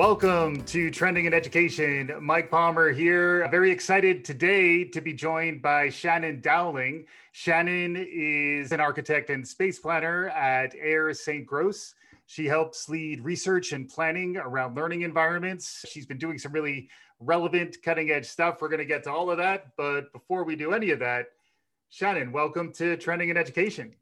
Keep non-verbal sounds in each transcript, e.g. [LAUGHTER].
Welcome to Trending in Education. Mike Palmer here. Very excited today to be joined by Shannon Dowling. Shannon is an architect and space planner at Ayers Saint Gross. She helps lead research and planning around learning environments. She's been doing some really relevant, cutting edge stuff. We're going to get to all of that. But before we do any of that, Shannon, welcome to Trending in Education.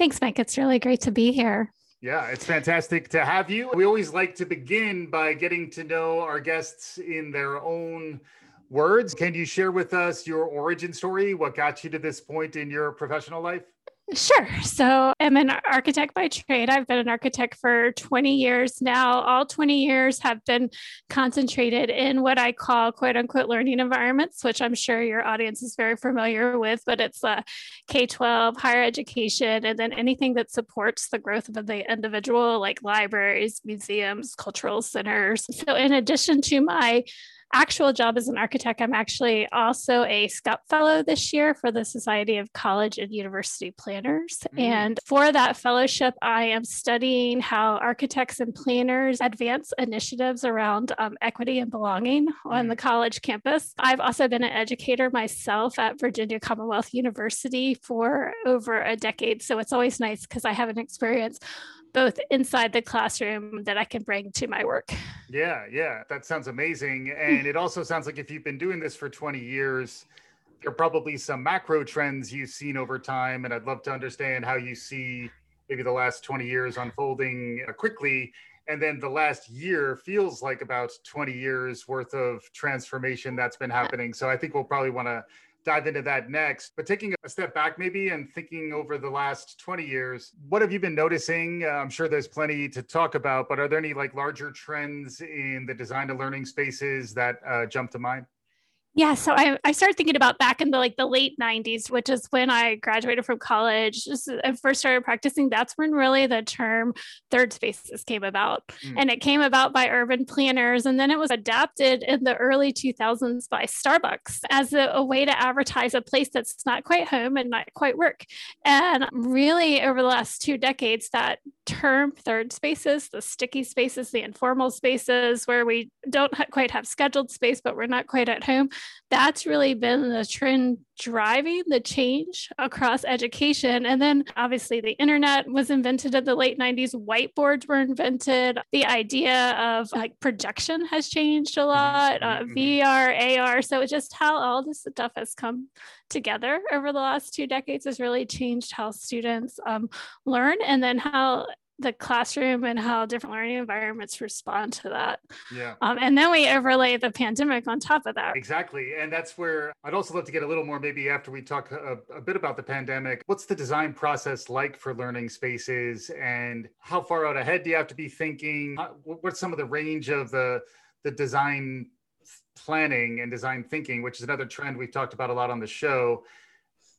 Thanks, Mike. It's really great to be here. Yeah, it's fantastic to have you. We always like to begin by getting to know our guests in their own words. Can you share with us your origin story? What got you to this point in your professional life? Sure. So I'm an architect by trade. I've been an architect for 20 years now. All 20 years have been concentrated in what I call quote unquote learning environments, which I'm sure your audience is very familiar with, but it's uh, K 12, higher education, and then anything that supports the growth of the individual, like libraries, museums, cultural centers. So, in addition to my actual job as an architect, I'm actually also a SCUP Fellow this year for the Society of College and University Planners. Mm. And for that fellowship, I am studying how architects and planners advance initiatives around um, equity and belonging mm. on the college campus. I've also been an educator myself at Virginia Commonwealth University for over a decade. So it's always nice because I have an experience both inside the classroom that I can bring to my work. Yeah, yeah, that sounds amazing. And it also sounds like if you've been doing this for 20 years, there are probably some macro trends you've seen over time. And I'd love to understand how you see maybe the last 20 years unfolding uh, quickly. And then the last year feels like about 20 years worth of transformation that's been happening. So I think we'll probably want to dive into that next. But taking a step back, maybe, and thinking over the last 20 years, what have you been noticing? Uh, I'm sure there's plenty to talk about, but are there any like larger trends in the design to learning spaces that uh, jump to mind? Yeah, so I, I started thinking about back in the like the late 90s, which is when I graduated from college. Just I first started practicing. That's when really the term third spaces came about. Mm. And it came about by urban planners. And then it was adapted in the early 2000s by Starbucks as a, a way to advertise a place that's not quite home and not quite work. And really over the last two decades, that term third spaces, the sticky spaces, the informal spaces where we don't ha- quite have scheduled space, but we're not quite at home. That's really been the trend driving the change across education. And then obviously the internet was invented in the late 90s, whiteboards were invented. The idea of like projection has changed a mm-hmm. lot, uh, mm-hmm. VR, AR. So just how all this stuff has come together over the last two decades has really changed how students um, learn and then how the classroom and how different learning environments respond to that. Yeah. Um, and then we overlay the pandemic on top of that. Exactly. And that's where I'd also love to get a little more, maybe after we talk a, a bit about the pandemic, what's the design process like for learning spaces and how far out ahead do you have to be thinking? What's some of the range of the, the design planning and design thinking, which is another trend we've talked about a lot on the show.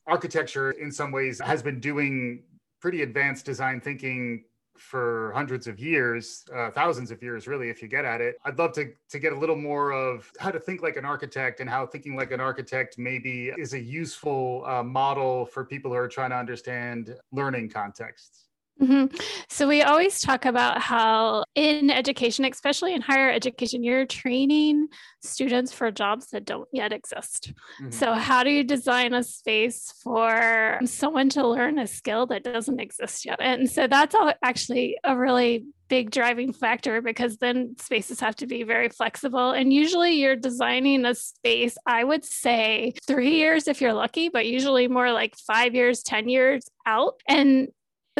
Architecture, in some ways, has been doing pretty advanced design thinking for hundreds of years, uh, thousands of years, really, if you get at it. I'd love to, to get a little more of how to think like an architect and how thinking like an architect maybe is a useful uh, model for people who are trying to understand learning contexts. Mm-hmm. So, we always talk about how in education, especially in higher education, you're training students for jobs that don't yet exist. Mm-hmm. So, how do you design a space for someone to learn a skill that doesn't exist yet? And so, that's actually a really big driving factor because then spaces have to be very flexible. And usually you're designing a space, I would say three years if you're lucky, but usually more like five years, 10 years out. And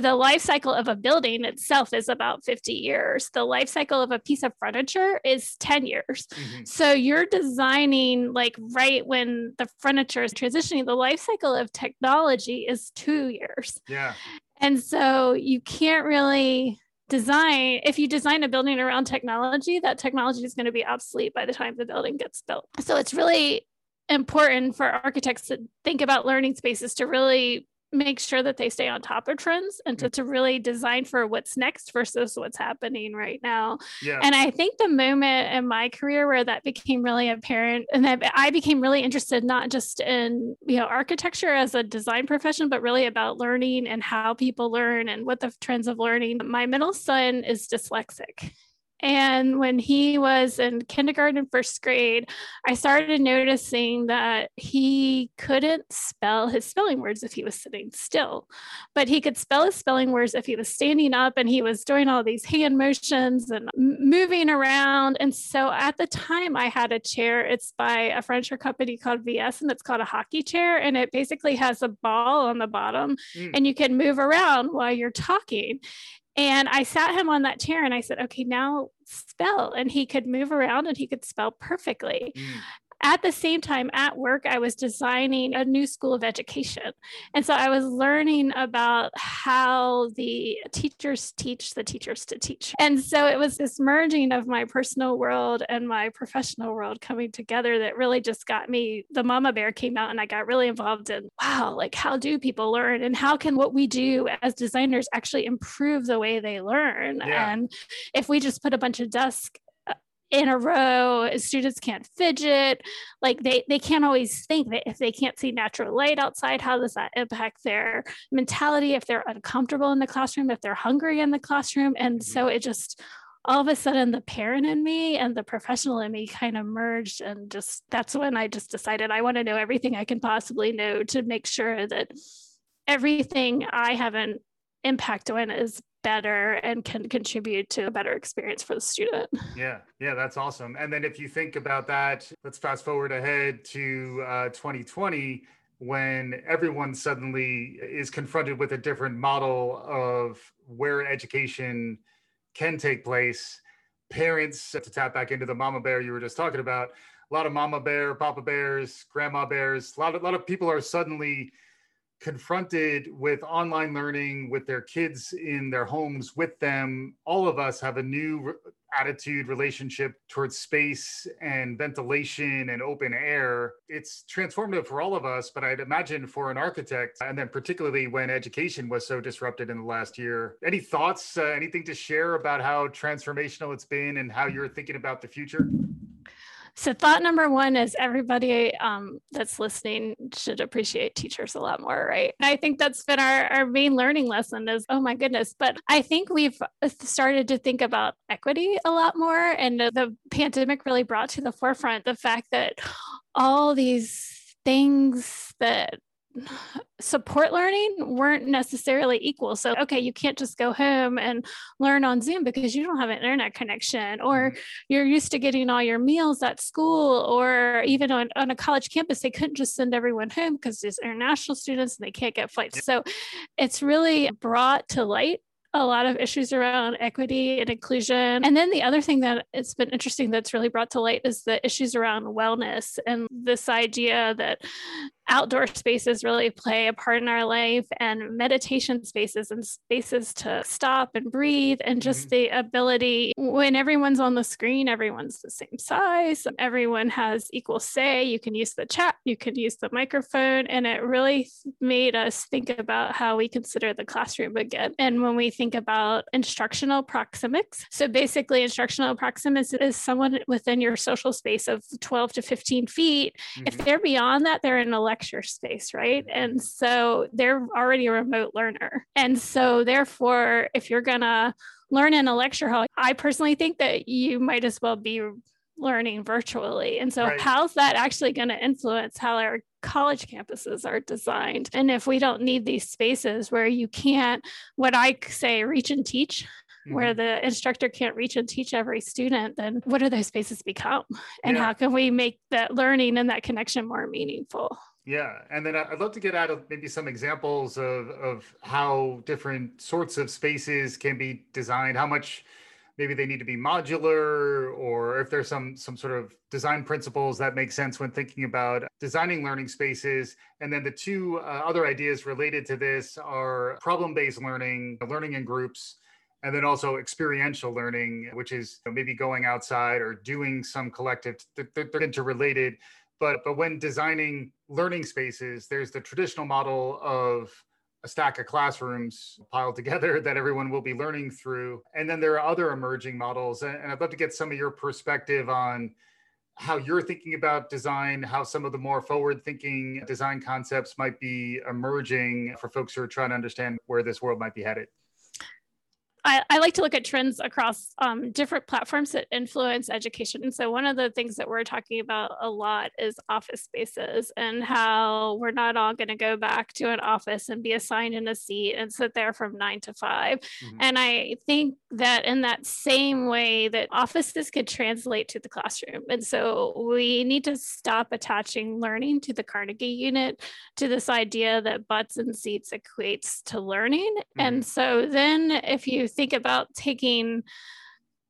the life cycle of a building itself is about 50 years. The life cycle of a piece of furniture is 10 years. Mm-hmm. So you're designing like right when the furniture is transitioning, the life cycle of technology is two years. Yeah. And so you can't really design if you design a building around technology that technology is going to be obsolete by the time the building gets built so it's really important for architects to think about learning spaces to really make sure that they stay on top of trends and to, mm. to really design for what's next versus what's happening right now. Yeah. And I think the moment in my career where that became really apparent and that I became really interested not just in, you know, architecture as a design profession, but really about learning and how people learn and what the trends of learning. My middle son is dyslexic And when he was in kindergarten, first grade, I started noticing that he couldn't spell his spelling words if he was sitting still, but he could spell his spelling words if he was standing up and he was doing all these hand motions and moving around. And so at the time, I had a chair. It's by a furniture company called VS, and it's called a Hokki chair. And it basically has a ball on the bottom, mm. and you can move around while you're talking. And I sat him on that chair and I said, okay, now spell. And he could move around and he could spell perfectly. Mm at the same time at work i was designing a new school of education. And so i was learning about how the teachers teach the teachers to teach. And so it was this merging of my personal world and my professional world coming together that really just got me the mama bear came out and i got really involved in wow like how do people learn? And how can what we do as designers actually improve the way they learn? Yeah. and if we just put a bunch of desks in a row students can't fidget like they they can't always think that if they can't see natural light outside how does that impact their mentality if they're uncomfortable in the classroom if they're hungry in the classroom and mm-hmm. so it just all of a sudden the parent in me and the professional in me kind of merged and just that's when i just decided i want to know everything i can possibly know to make sure that everything i have an impact on is better and can contribute to a better experience for the student. Yeah, yeah, that's awesome. And then if you think about that, let's fast forward ahead to uh, 2020 when everyone suddenly is confronted with a different model of where education can take place. Parents, to tap back into the mama bear you were just talking about, a lot of mama bear, papa bears, grandma bears, a lot of, a lot of people are suddenly confronted with online learning with their kids in their homes with them all of us have a new attitude relationship towards space and ventilation and open air. It's transformative for all of us but i'd imagine for an architect and then particularly when education was so disrupted in the last year. Any thoughts uh, anything to share about how transformational it's been and how you're thinking about the future so, thought number one is everybody um, that's listening should appreciate teachers a lot more, right? And I think that's been our, our main learning lesson is, oh my goodness. But I think we've uh, started to think about equity a lot more. And the pandemic really brought to the forefront the fact that all these things that support learning weren't necessarily equal. So, okay, you can't just go home and learn on Zoom because you don't have an internet connection, or mm-hmm. you're used to getting all your meals at school, or even on, on a college campus, they couldn't just send everyone home because there's international students and they can't get flights. So, it's really brought to light a lot of issues around equity and inclusion. And then the other thing that it's been interesting that's really brought to light is the issues around wellness and this idea that outdoor spaces really play a part in our life and meditation spaces and spaces to stop and breathe and just mm-hmm. the ability when everyone's on the screen everyone's the same size everyone has equal say you can use the chat you can use the microphone and it really made us think about how we consider the classroom again and when we think about instructional proxemics so basically instructional proxemics is someone within your social space of 12 to 15 feet mm-hmm. if they're beyond that they're in a lecture space, right? And so they're already a remote learner. And so, therefore, if you're going to learn in a lecture hall, I personally think that you might as well be learning virtually. And so, right. how's that actually going to influence how our college campuses are designed? And if we don't need these spaces where you can't, what I say, reach and teach, mm-hmm. where the instructor can't reach and teach every student, then what do those spaces become? And yeah. how can we make that learning and that connection more meaningful? Yeah, and then I'd love to get out of maybe some examples of of how different sorts of spaces can be designed, how much maybe they need to be modular or if there's some some sort of design principles that make sense when thinking about designing learning spaces. And then the two uh, other ideas related to this are problem-based learning learning in groups and then also experiential learning which is maybe going outside or doing some collective they're, they're interrelated but but when designing learning spaces there's the traditional model of a stack of classrooms piled together [LAUGHS] that everyone will be learning through and then there are other emerging models and, i'd love to get some of your perspective on how you're thinking about design, how some of the more forward thinking design concepts might be emerging for folks who are trying to understand where this world might be headed. I, I, like to look at trends across um, different platforms that influence education. And so, one of the things that we're talking about a lot is office spaces and how we're not all going to go back to an office and be assigned in a seat and sit there from nine to 5 mm-hmm. And I think that in that same way, that offices could translate to the classroom. And so, we need to stop attaching learning to the Carnegie unit to this idea that butts and seats equates to learning. Mm-hmm. And so, then if you think about taking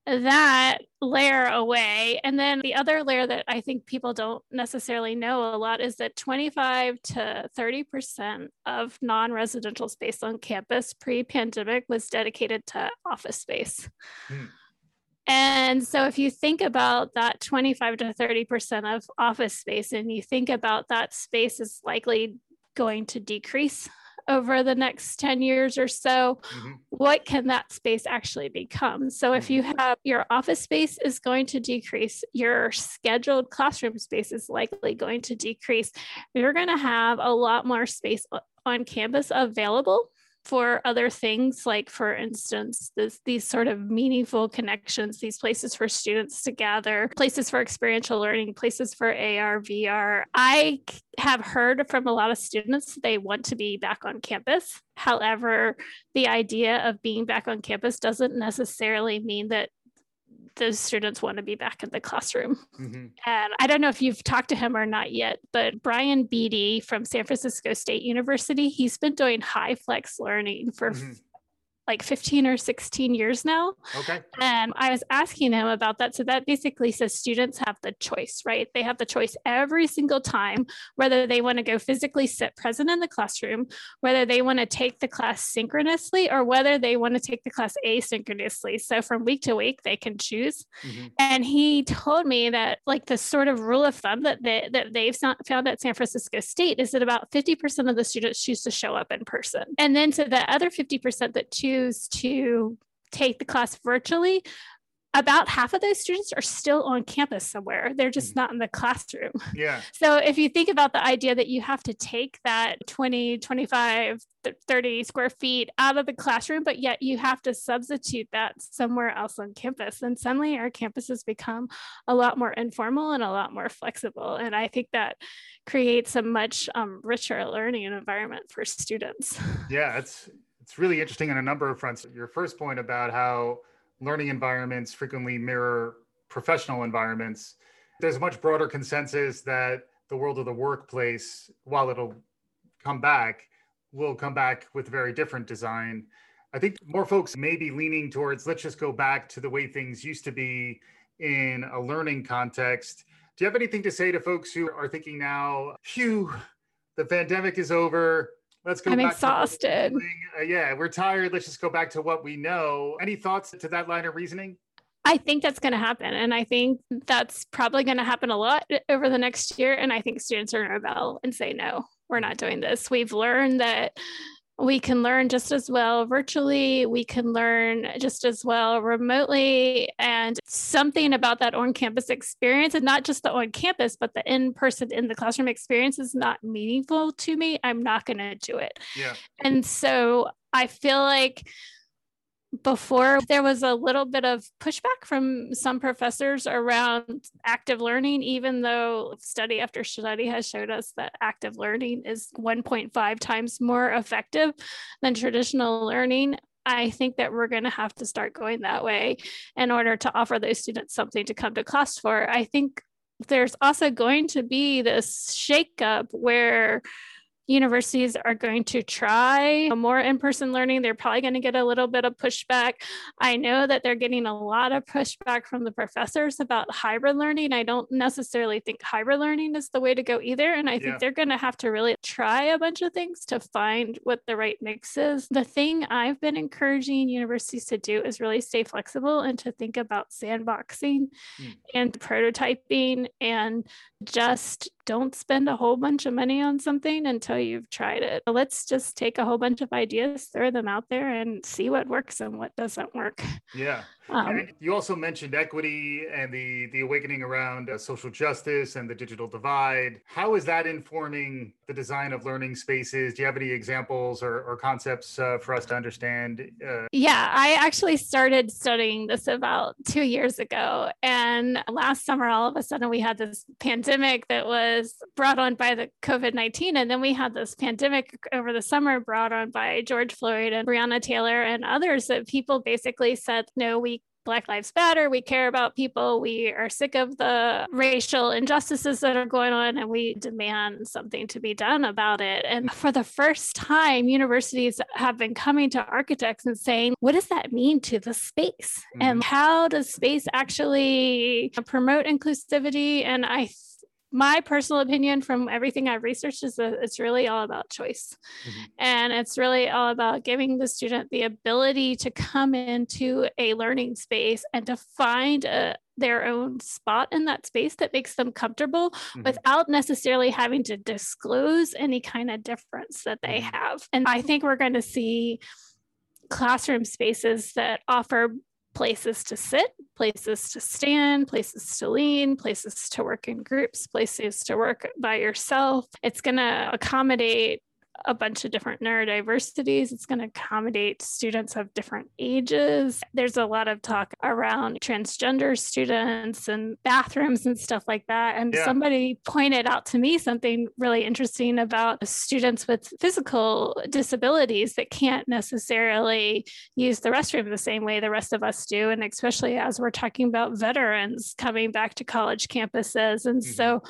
that layer away. And then the other layer that I think people don't necessarily know a lot is that 25 to 30% of non residential space on campus pre pandemic was dedicated to office space. Hmm. And so, if you think about that 25 to 30% of office space, and you think about that space is likely going to decrease over the next 10 years or so, mm-hmm. what can that space actually become? So, if you mm-hmm. have your office space is going to decrease, your scheduled classroom space is likely going to decrease. You're going to have a lot more space on campus available for other things, like for instance, this, these sort of meaningful connections, these places for students to gather, places for experiential learning, places for AR, VR. I have heard from a lot of students they want to be back on campus. However, the idea of being back on campus doesn't necessarily mean that those students want to be back in the classroom. Mm-hmm. And I don't know if you've talked to him or not yet, but Brian Beatty from San Francisco State University, he's been doing HyFlex learning for mm-hmm like 15 or 16 years now. Okay. And I was asking him about that. So that basically says students have the choice, right? They have the choice every single time whether they want to go physically sit present in the classroom, whether they want to take the class synchronously, or whether they want to take the class asynchronously. So from week to week, they can choose. Mm-hmm. And he told me that like the sort of rule of thumb that they, that they've found at San Francisco State is that about 50% of the students choose to show up in person. And then to the other 50% that choose choose to take the class virtually, about half of those students are still on campus somewhere. They're just not in the classroom. [LAUGHS] Yeah. So if you think about the idea that you have to take that 20, 25, 30 square feet out of the classroom, but yet you have to substitute that somewhere else on campus, then suddenly our campuses become a lot more informal and a lot more flexible. And I think that creates a much um, richer learning environment for students. [LAUGHS] Yeah, it's it's really interesting on a number of fronts. Your first point about how learning environments frequently mirror professional environments. There's a much broader consensus that the world of the workplace, while it'll come back, will come back with a very different design. I think more folks may be leaning towards let's just go back to the way things used to be in a learning context. Do you have anything to say to folks who are thinking now, phew, the pandemic is over, let's go. I'm exhausted. Uh, yeah, we're tired. Let's just go back to what we know. Any thoughts to that line of reasoning? I think that's going to happen. And I think that's probably going to happen a lot over the next year. And I think students are going to rebel and say, no, we're not doing this. We've learned that we can learn just as well virtually we can learn just as well remotely and something about that on campus experience and not just the on campus but the in person in the classroom experience is not meaningful to me. I'm not going to do it. Yeah. And so i feel like before there was a little bit of pushback from some professors around active learning even though study after study has showed us that active learning is 1.5 times more effective than traditional learning I think that we're going to have to start going that way in order to offer those students something to come to class for. I think there's also going to be this shakeup where universities are going to try more in person learning. They're probably going to get a little bit of pushback. I know that they're getting a lot of pushback from the professors about hybrid learning. I don't necessarily think hybrid learning is the way to go either. And I think yeah. they're going to have to really try a bunch of things to find what the right mix is. The thing I've been encouraging universities to do is really stay flexible and to think about sandboxing mm. and prototyping and just don't spend a whole bunch of money on something until you've tried it. Let's just take a whole bunch of ideas, throw them out there, and see what works and what doesn't work. Yeah. Um, you also mentioned equity and the the awakening around uh, social justice and the digital divide. How is that informing the design of learning spaces? Do you have any examples or, or concepts uh, for us to understand? Uh... Yeah, I actually started studying this about two years ago, and last summer, all of a sudden, we had this pandemic that was brought on by the COVID nineteen, and then we had this pandemic over the summer brought on by George Floyd and Breonna Taylor and others that people basically said, no, we Black Lives Matter. We care about people. We are sick of the racial injustices that are going on, and we demand something to be done about it. And for the first time, universities have been coming to architects and saying, what does that mean to the space? Mm-hmm. And how does space actually promote inclusivity? And I my personal opinion from everything I've researched is that it's really all about choice. Mm-hmm. And it's really all about giving the student the ability to come into a learning space and to find a, their own spot in that space that makes them comfortable mm-hmm. without necessarily having to disclose any kind of difference that they mm-hmm. have. And I think we're going to see classroom spaces that offer places to sit, places to stand, places to lean, places to work in groups, places to work by yourself. It's going to accommodate a bunch of different neurodiversities. It's going to accommodate students of different ages. There's a lot of talk around transgender students and bathrooms and stuff like that. And yeah. somebody pointed out to me something really interesting about students with physical disabilities that can't necessarily use the restroom the same way the rest of us do. And especially as we're talking about veterans coming back to college campuses. And mm-hmm. so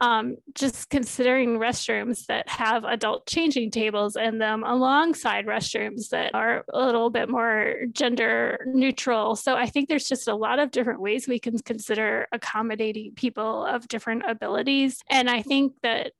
um, just considering restrooms that have adult change changing tables in them alongside restrooms that are a little bit more gender neutral. So I think there's just a lot of different ways we can consider accommodating people of different abilities. And I think that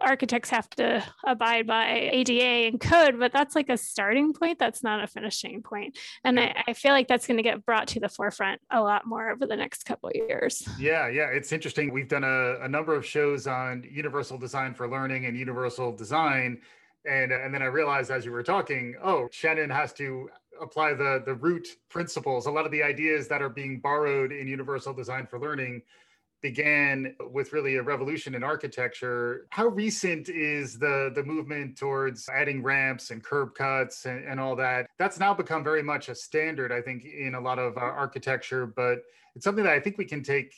architects have to abide by ADA and code, but that's like a starting point. That's not a finishing point. And I, I feel like that's going to get brought to the forefront a lot more over the next couple of years. Yeah, yeah. It's interesting. We've done a, a number of shows on universal design for learning and universal design. And, and then I realized as you were talking, oh, Shannon has to apply the, the root principles. A lot of the ideas that are being borrowed in universal design for learning began with really a revolution in architecture. How recent is the the movement towards adding ramps and curb cuts and, and all that? That's now become very much a standard, I think, in a lot of uh, architecture. But it's something that I think we can take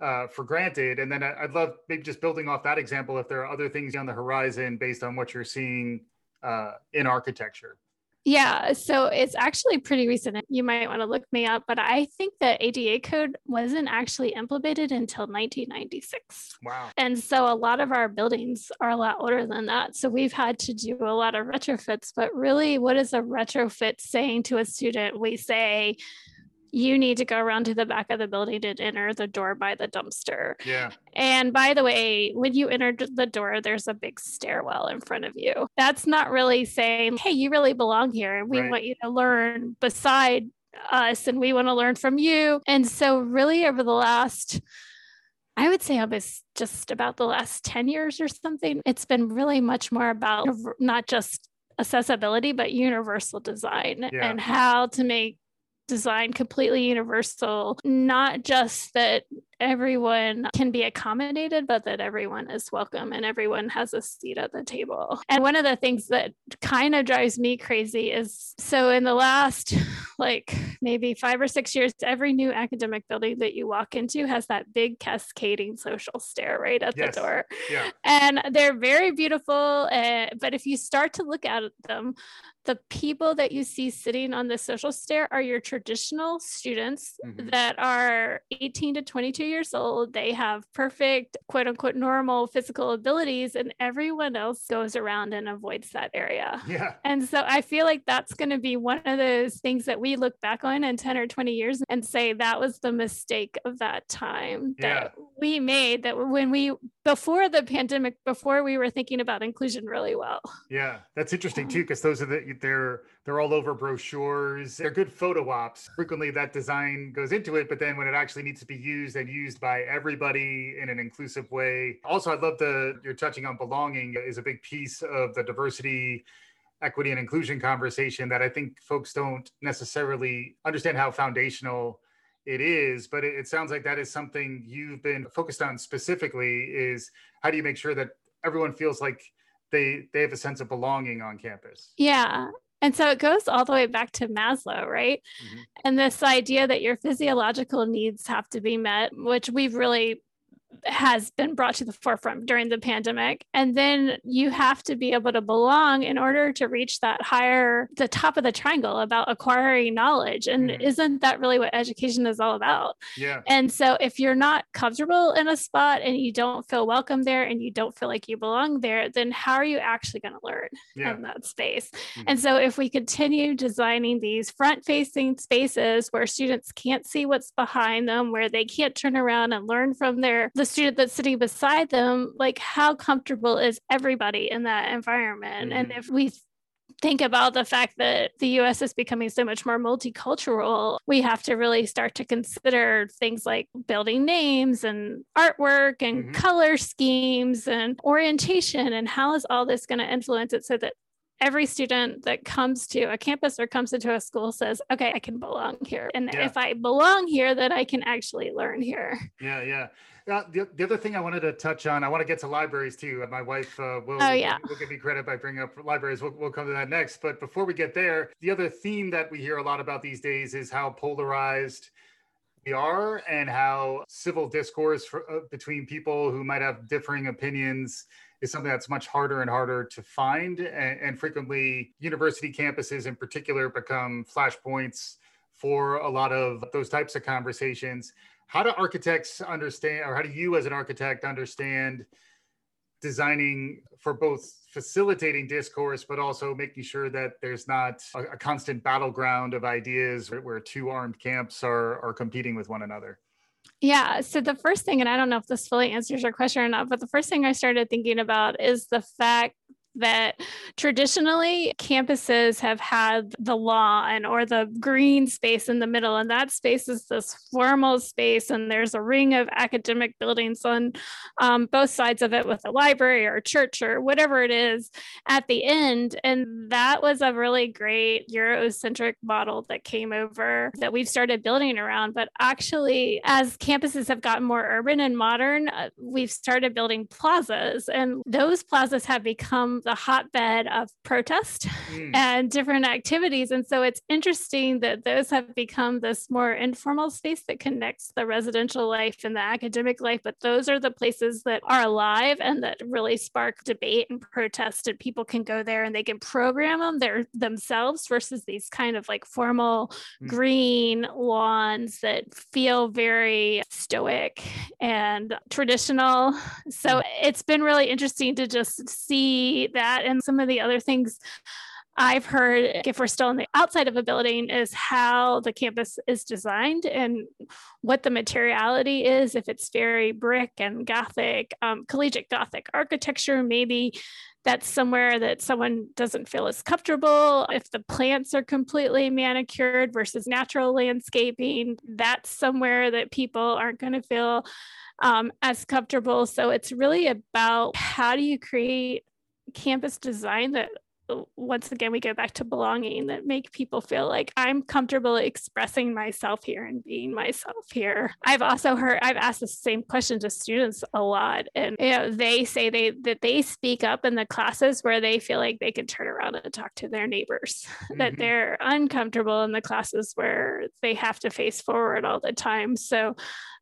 uh, for granted. And then I'd love maybe just building off that example, if there are other things on the horizon based on what you're seeing uh, in architecture. Yeah, so it's actually pretty recent. You might want to look me up, but I think the ADA code wasn't actually implemented until 1996. Wow. And so a lot of our buildings are a lot older than that. So we've had to do a lot of retrofits, but really, what is a retrofit saying to a student? We say, you need to go around to the back of the building and enter the door by the dumpster. Yeah. And by the way, when you enter the door, there's a big stairwell in front of you. That's not really saying, hey, you really belong here and we right. want you to learn beside us and we want to learn from you. And so, really, over the last I would say almost just about the last 10 years or something, it's been really much more about not just accessibility, but universal design yeah. and how to make design completely universal, not just that everyone can be accommodated, but that everyone is welcome and everyone has a seat at the table. And one of the things that kind of drives me crazy is so in the last like maybe five or six years, every new academic building that you walk into has that big cascading social stair right at yes. the door. Yeah. And they're very beautiful. Uh, but if you start to look at them, the people that you see sitting on the social stair are your traditional students mm-hmm. that are 18 to 22 years old. They have perfect, quote unquote, normal physical abilities, and everyone else goes around and avoids that area. Yeah. And so I feel like that's going to be one of those things that we look back on in 10 or 20 years and say that was the mistake of that time that yeah. we made that when we, before the pandemic, before we were thinking about inclusion really well. Yeah. That's interesting too, because those are the, they're they're all over brochures. They're good photo ops. Frequently, that design goes into it, but then when it actually needs to be used and used by everybody in an inclusive way. Also, I love the you're touching on belonging is a big piece of the diversity equity and inclusion conversation that I think folks don't necessarily understand how foundational it is but it, it, sounds like that is something you've been focused on specifically is how do you make sure that everyone feels like they they have a sense of belonging on campus yeah and so it goes all the way back to Maslow, right? Mm-hmm. And this idea that your physiological needs have to be met, which we've really has been brought to the forefront during the pandemic. And then you have to be able to belong in order to reach that higher, the top of the triangle about acquiring knowledge. And mm. isn't that really what education is all about? Yeah. And so if you're not comfortable in a spot and you don't feel welcome there and you don't feel like you belong there, then how are you actually going to learn yeah. in that space? Mm. And so if we continue designing these front facing spaces where students can't see what's behind them, where they can't turn around and learn from their the student that's sitting beside them, like how comfortable is everybody in that environment? Mm-hmm. And if we think about the fact that the US is becoming so much more multicultural, we have to really start to consider things like building names and artwork and mm-hmm. color schemes and orientation. And how is all this going to influence it so that every student that comes to a campus or comes into a school says, okay, I can belong here. And yeah. if I belong here, then I can actually learn here. Yeah, yeah. Uh, the, the other thing I wanted to touch on, I want to get to libraries too. My wife uh, will, oh, yeah. will, give me credit by bringing up libraries. We'll, we'll come to that next. But before we get there, the other theme that we hear a lot about these days is how polarized we are and how civil discourse for, uh, between people who might have differing opinions is something that's much harder and harder to find. And, and frequently, university campuses in particular become flashpoints for a lot of those types of conversations how do architects understand or how do you as an architect understand designing for both facilitating discourse but also making sure that there's not a, a constant battleground of ideas where, where two armed camps are are competing with one another yeah. So the first thing, and I don't know if this fully answers your question or not, but the first thing I started thinking about is the fact that traditionally campuses have had the lawn or the green space in the middle and that space is this formal space and there's a ring of academic buildings on um, both sides of it with a library or a church or whatever it is at the end and that was a really great eurocentric model that came over that we've started building around. But actually as campuses have gotten more urban and modern uh, we've started building plazas and those plazas have become the hotbed of protest mm. and different activities. And so it's interesting that those have become this more informal space that connects the residential life and the academic life. But those are the places that are alive and that really spark debate and protest. And people can go there and they can program them there themselves versus these kind of like formal mm. green lawns that feel very stoic and traditional. So mm. it's been really interesting to just see that and some of the other things I've heard, if we're still on the outside of a building, is how the campus is designed and what the materiality is. If it's very brick and Gothic, um, collegiate Gothic architecture, maybe that's somewhere that someone doesn't feel as comfortable. If the plants are completely manicured versus natural landscaping, that's somewhere that people aren't going to feel um, as comfortable. So it's really about how do you create campus design that uh, once again we go back to belonging that make people feel like i'm comfortable expressing myself here and being myself here i've also heard i've asked the same question to students a lot and you know they say they that they speak up in the classes where they feel like they can turn around and talk to their neighbors [LAUGHS] mm-hmm. that they're uncomfortable in the classes where they have to face forward all the time so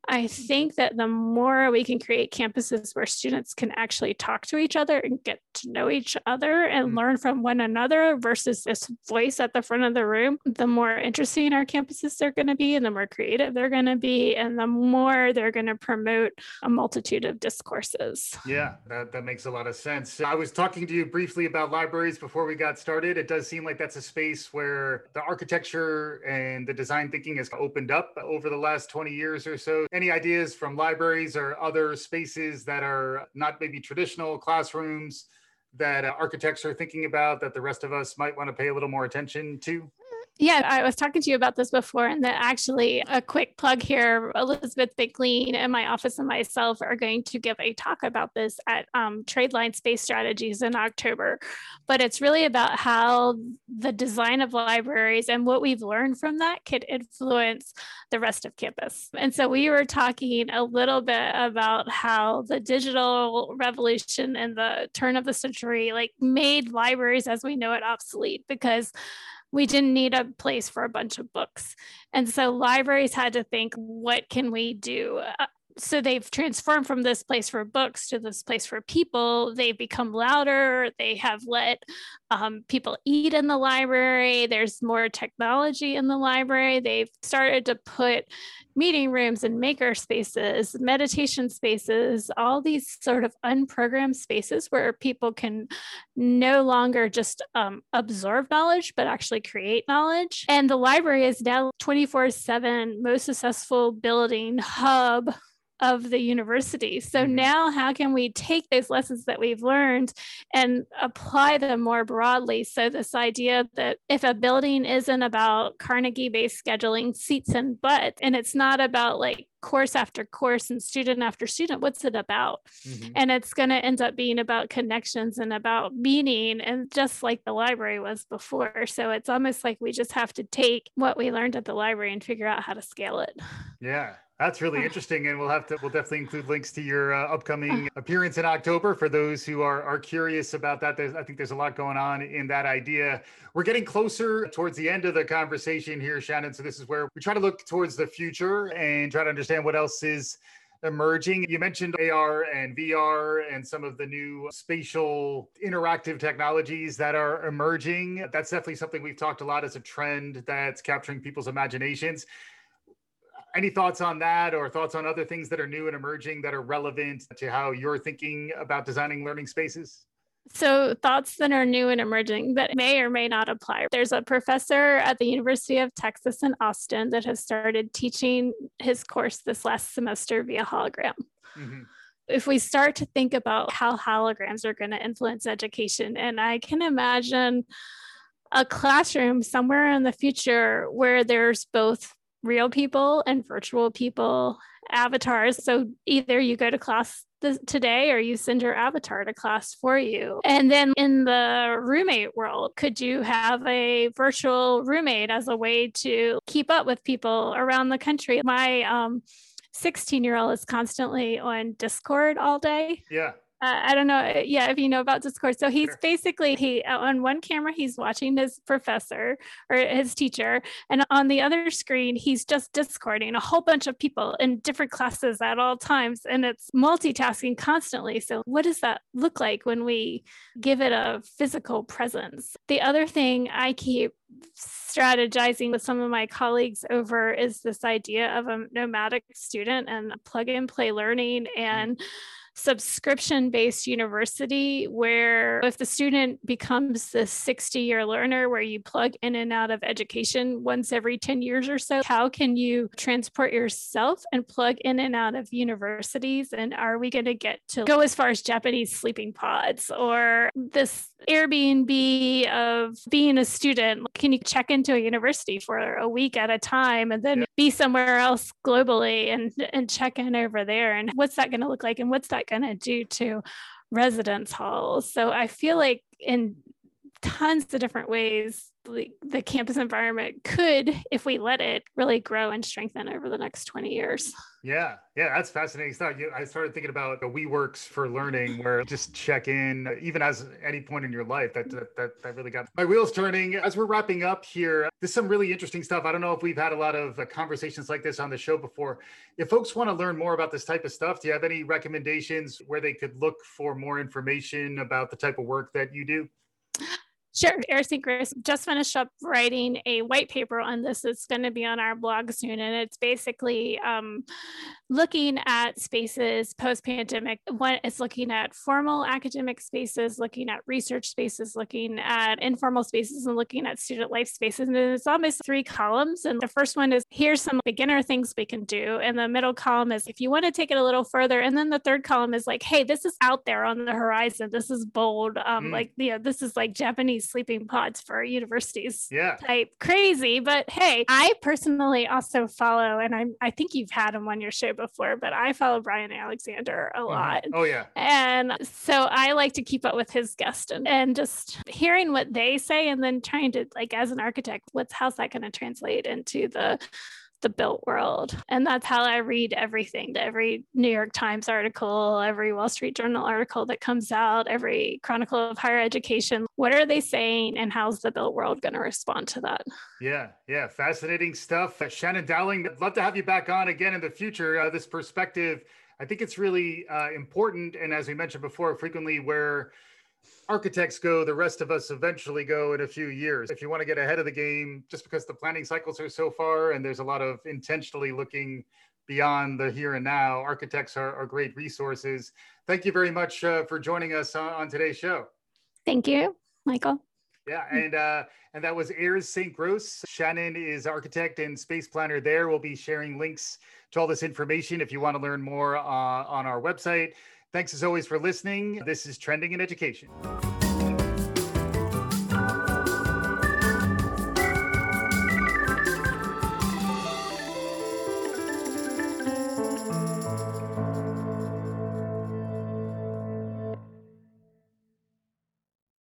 I think that the more we can create campuses where students can actually talk to each other and get to know each other and mm-hmm. learn from one another versus this voice at the front of the room, the more interesting our campuses are going to be and the more creative they're going to be and the more they're going to promote a multitude of discourses. Yeah, that, that makes a lot of sense. I was talking to you briefly about libraries before we got started. It does seem like that's a space where the architecture and the design thinking has opened up over the last 20 years or so any ideas from libraries or other spaces that are not maybe traditional classrooms that uh, architects are thinking about that the rest of us might want to pay a little more attention to? Yeah, I was talking to you about this before, and that actually a quick plug here Elizabeth McLean and my office and myself are going to give a talk about this at um, Tradeline Space Strategies in October. But it's really about how the design of libraries and what we've learned from that could influence the rest of campus. And so we were talking a little bit about how the digital revolution and the turn of the century like made libraries as we know it obsolete because we didn't need a place for a bunch of books. And so libraries had to think, what can we do? Uh, so they've transformed from this place for books to this place for people. They've become louder. They have let um, people eat in the library. There's more technology in the library. They've started to put meeting rooms and maker spaces, meditation spaces, all these sort of unprogrammed spaces where people can no longer just um, absorb knowledge, but actually create knowledge. And the library is now 24 7 most successful building hub of the university. So mm-hmm. now, how can we take those lessons that we've learned and apply them more broadly? So, this idea that if a building isn't about Carnegie based scheduling seats and butts, and it's not about like course after course and student after student, what's it about? Mm-hmm. And it's going to end up being about connections and about meaning, and just like the library was before. So, it's almost like we just have to take what we learned at the library and figure out how to scale it. Yeah. That's really [LAUGHS] interesting, and we'll have to we'll definitely include links to your uh, upcoming [LAUGHS] appearance in October for those who are are curious about that. There's, I think there's a lot going on in that idea. We're getting closer towards the end of the conversation here, Shannon. So this is where we try to look towards the future and try to understand what else is emerging. You mentioned AR and VR and some of the new spatial interactive technologies that are emerging. That's definitely something we've talked a lot as a trend that's capturing people's imaginations any thoughts on that or thoughts on other things that are new and emerging that are relevant to how you're thinking about designing learning spaces? So, thoughts that are new and emerging that may or may not apply. There's a professor at the University of Texas in Austin that has started teaching his course this last semester via hologram. Mm-hmm. If we start to think about how holograms are going to influence education, and I can imagine a classroom somewhere in the future where there's both real people and virtual people avatars. So either you go to class today or you send your avatar to class for you. And then in the roommate world, could you have a virtual roommate as a way to keep up with people around the country? My um 16 year old is constantly on Discord all day. Yeah uh, I don't know. Uh, yeah, if you know about Discord. So he's sure. basically he on one camera he's watching his professor or his teacher, and on the other screen he's just discording a whole bunch of people in different classes at all times, and it's multitasking constantly. So what does that look like when we give it a physical presence? The other thing I keep strategizing with some of my colleagues over is this idea of a nomadic student and plug and play learning and. Mm-hmm subscription based university where if the student becomes the 60 year learner where you plug in and out of education once every 10 years or so, how can you transport yourself and plug in and out of universities? And are we going to get to go as far as Japanese sleeping pods or this Airbnb of being a student? Can you check into a university for a week at a time and then yeah. be somewhere else globally and, and check in over there? And what's that going to look like? And what's that going to do to residence halls. So I feel like in tons of different ways the, the campus environment could if we let it really grow and strengthen over the next 20 years. Yeah yeah that's fascinating stuff. I started thinking about the WeWorks for learning where just check in even as any point in your life that, that that that really got my wheels turning. As we're wrapping up here there's some really interesting stuff. I don't know if we've had a lot of uh, conversations like this on the show before. If folks want to learn more about this type of stuff do you have any recommendations where they could look for more information about the type of work that you do Sure. Ayers Saint Gross just finished up writing a white paper on this. It's going to be on our blog soon. And it's basically um, looking at spaces post pandemic. One is looking at formal academic spaces, looking at research spaces, looking at informal spaces, and looking at student life spaces. And it's almost three columns. And the first one is here's some beginner things we can do. And the middle column is if you want to take it a little further. And then the third column is like, hey, this is out there on the horizon. This is bold. Um, mm. Like, you know, this is like Japanese sleeping pods for universities. Yeah. Type crazy. But hey, I personally also follow, and I'm, I think you've had him on your show before, but I follow Bryan Alexander a mm-hmm. lot. Oh, yeah. And so I like to keep up with his guests and, and just hearing what they say and then trying to, like, as an architect, what's how's that going to translate into the the built world. And that's how I read everything every New York Times article, every Wall Street Journal article that comes out, every Chronicle of Higher Education. What are they saying and how's the built world going to respond to that? Yeah, yeah, fascinating stuff. Uh, Shannon Dowling, love to have you back on again in the future. Uh, this perspective, I think it's really uh, important. And as we mentioned before, frequently where architects go, the rest of us eventually go in a few years. If you want to get ahead of the game, just because the planning cycles are so far and there's a lot of intentionally looking beyond the here and now, architects are, are great resources. Thank you very much uh, for joining us on, on, today's show. Thank you, Michael. Yeah, and uh, and that was Ayers Saint Gross. Shannon is architect and space planner there. We'll be sharing links to all this information if you want to learn more uh, on our website. Thanks as always for listening. This is Trending in Education.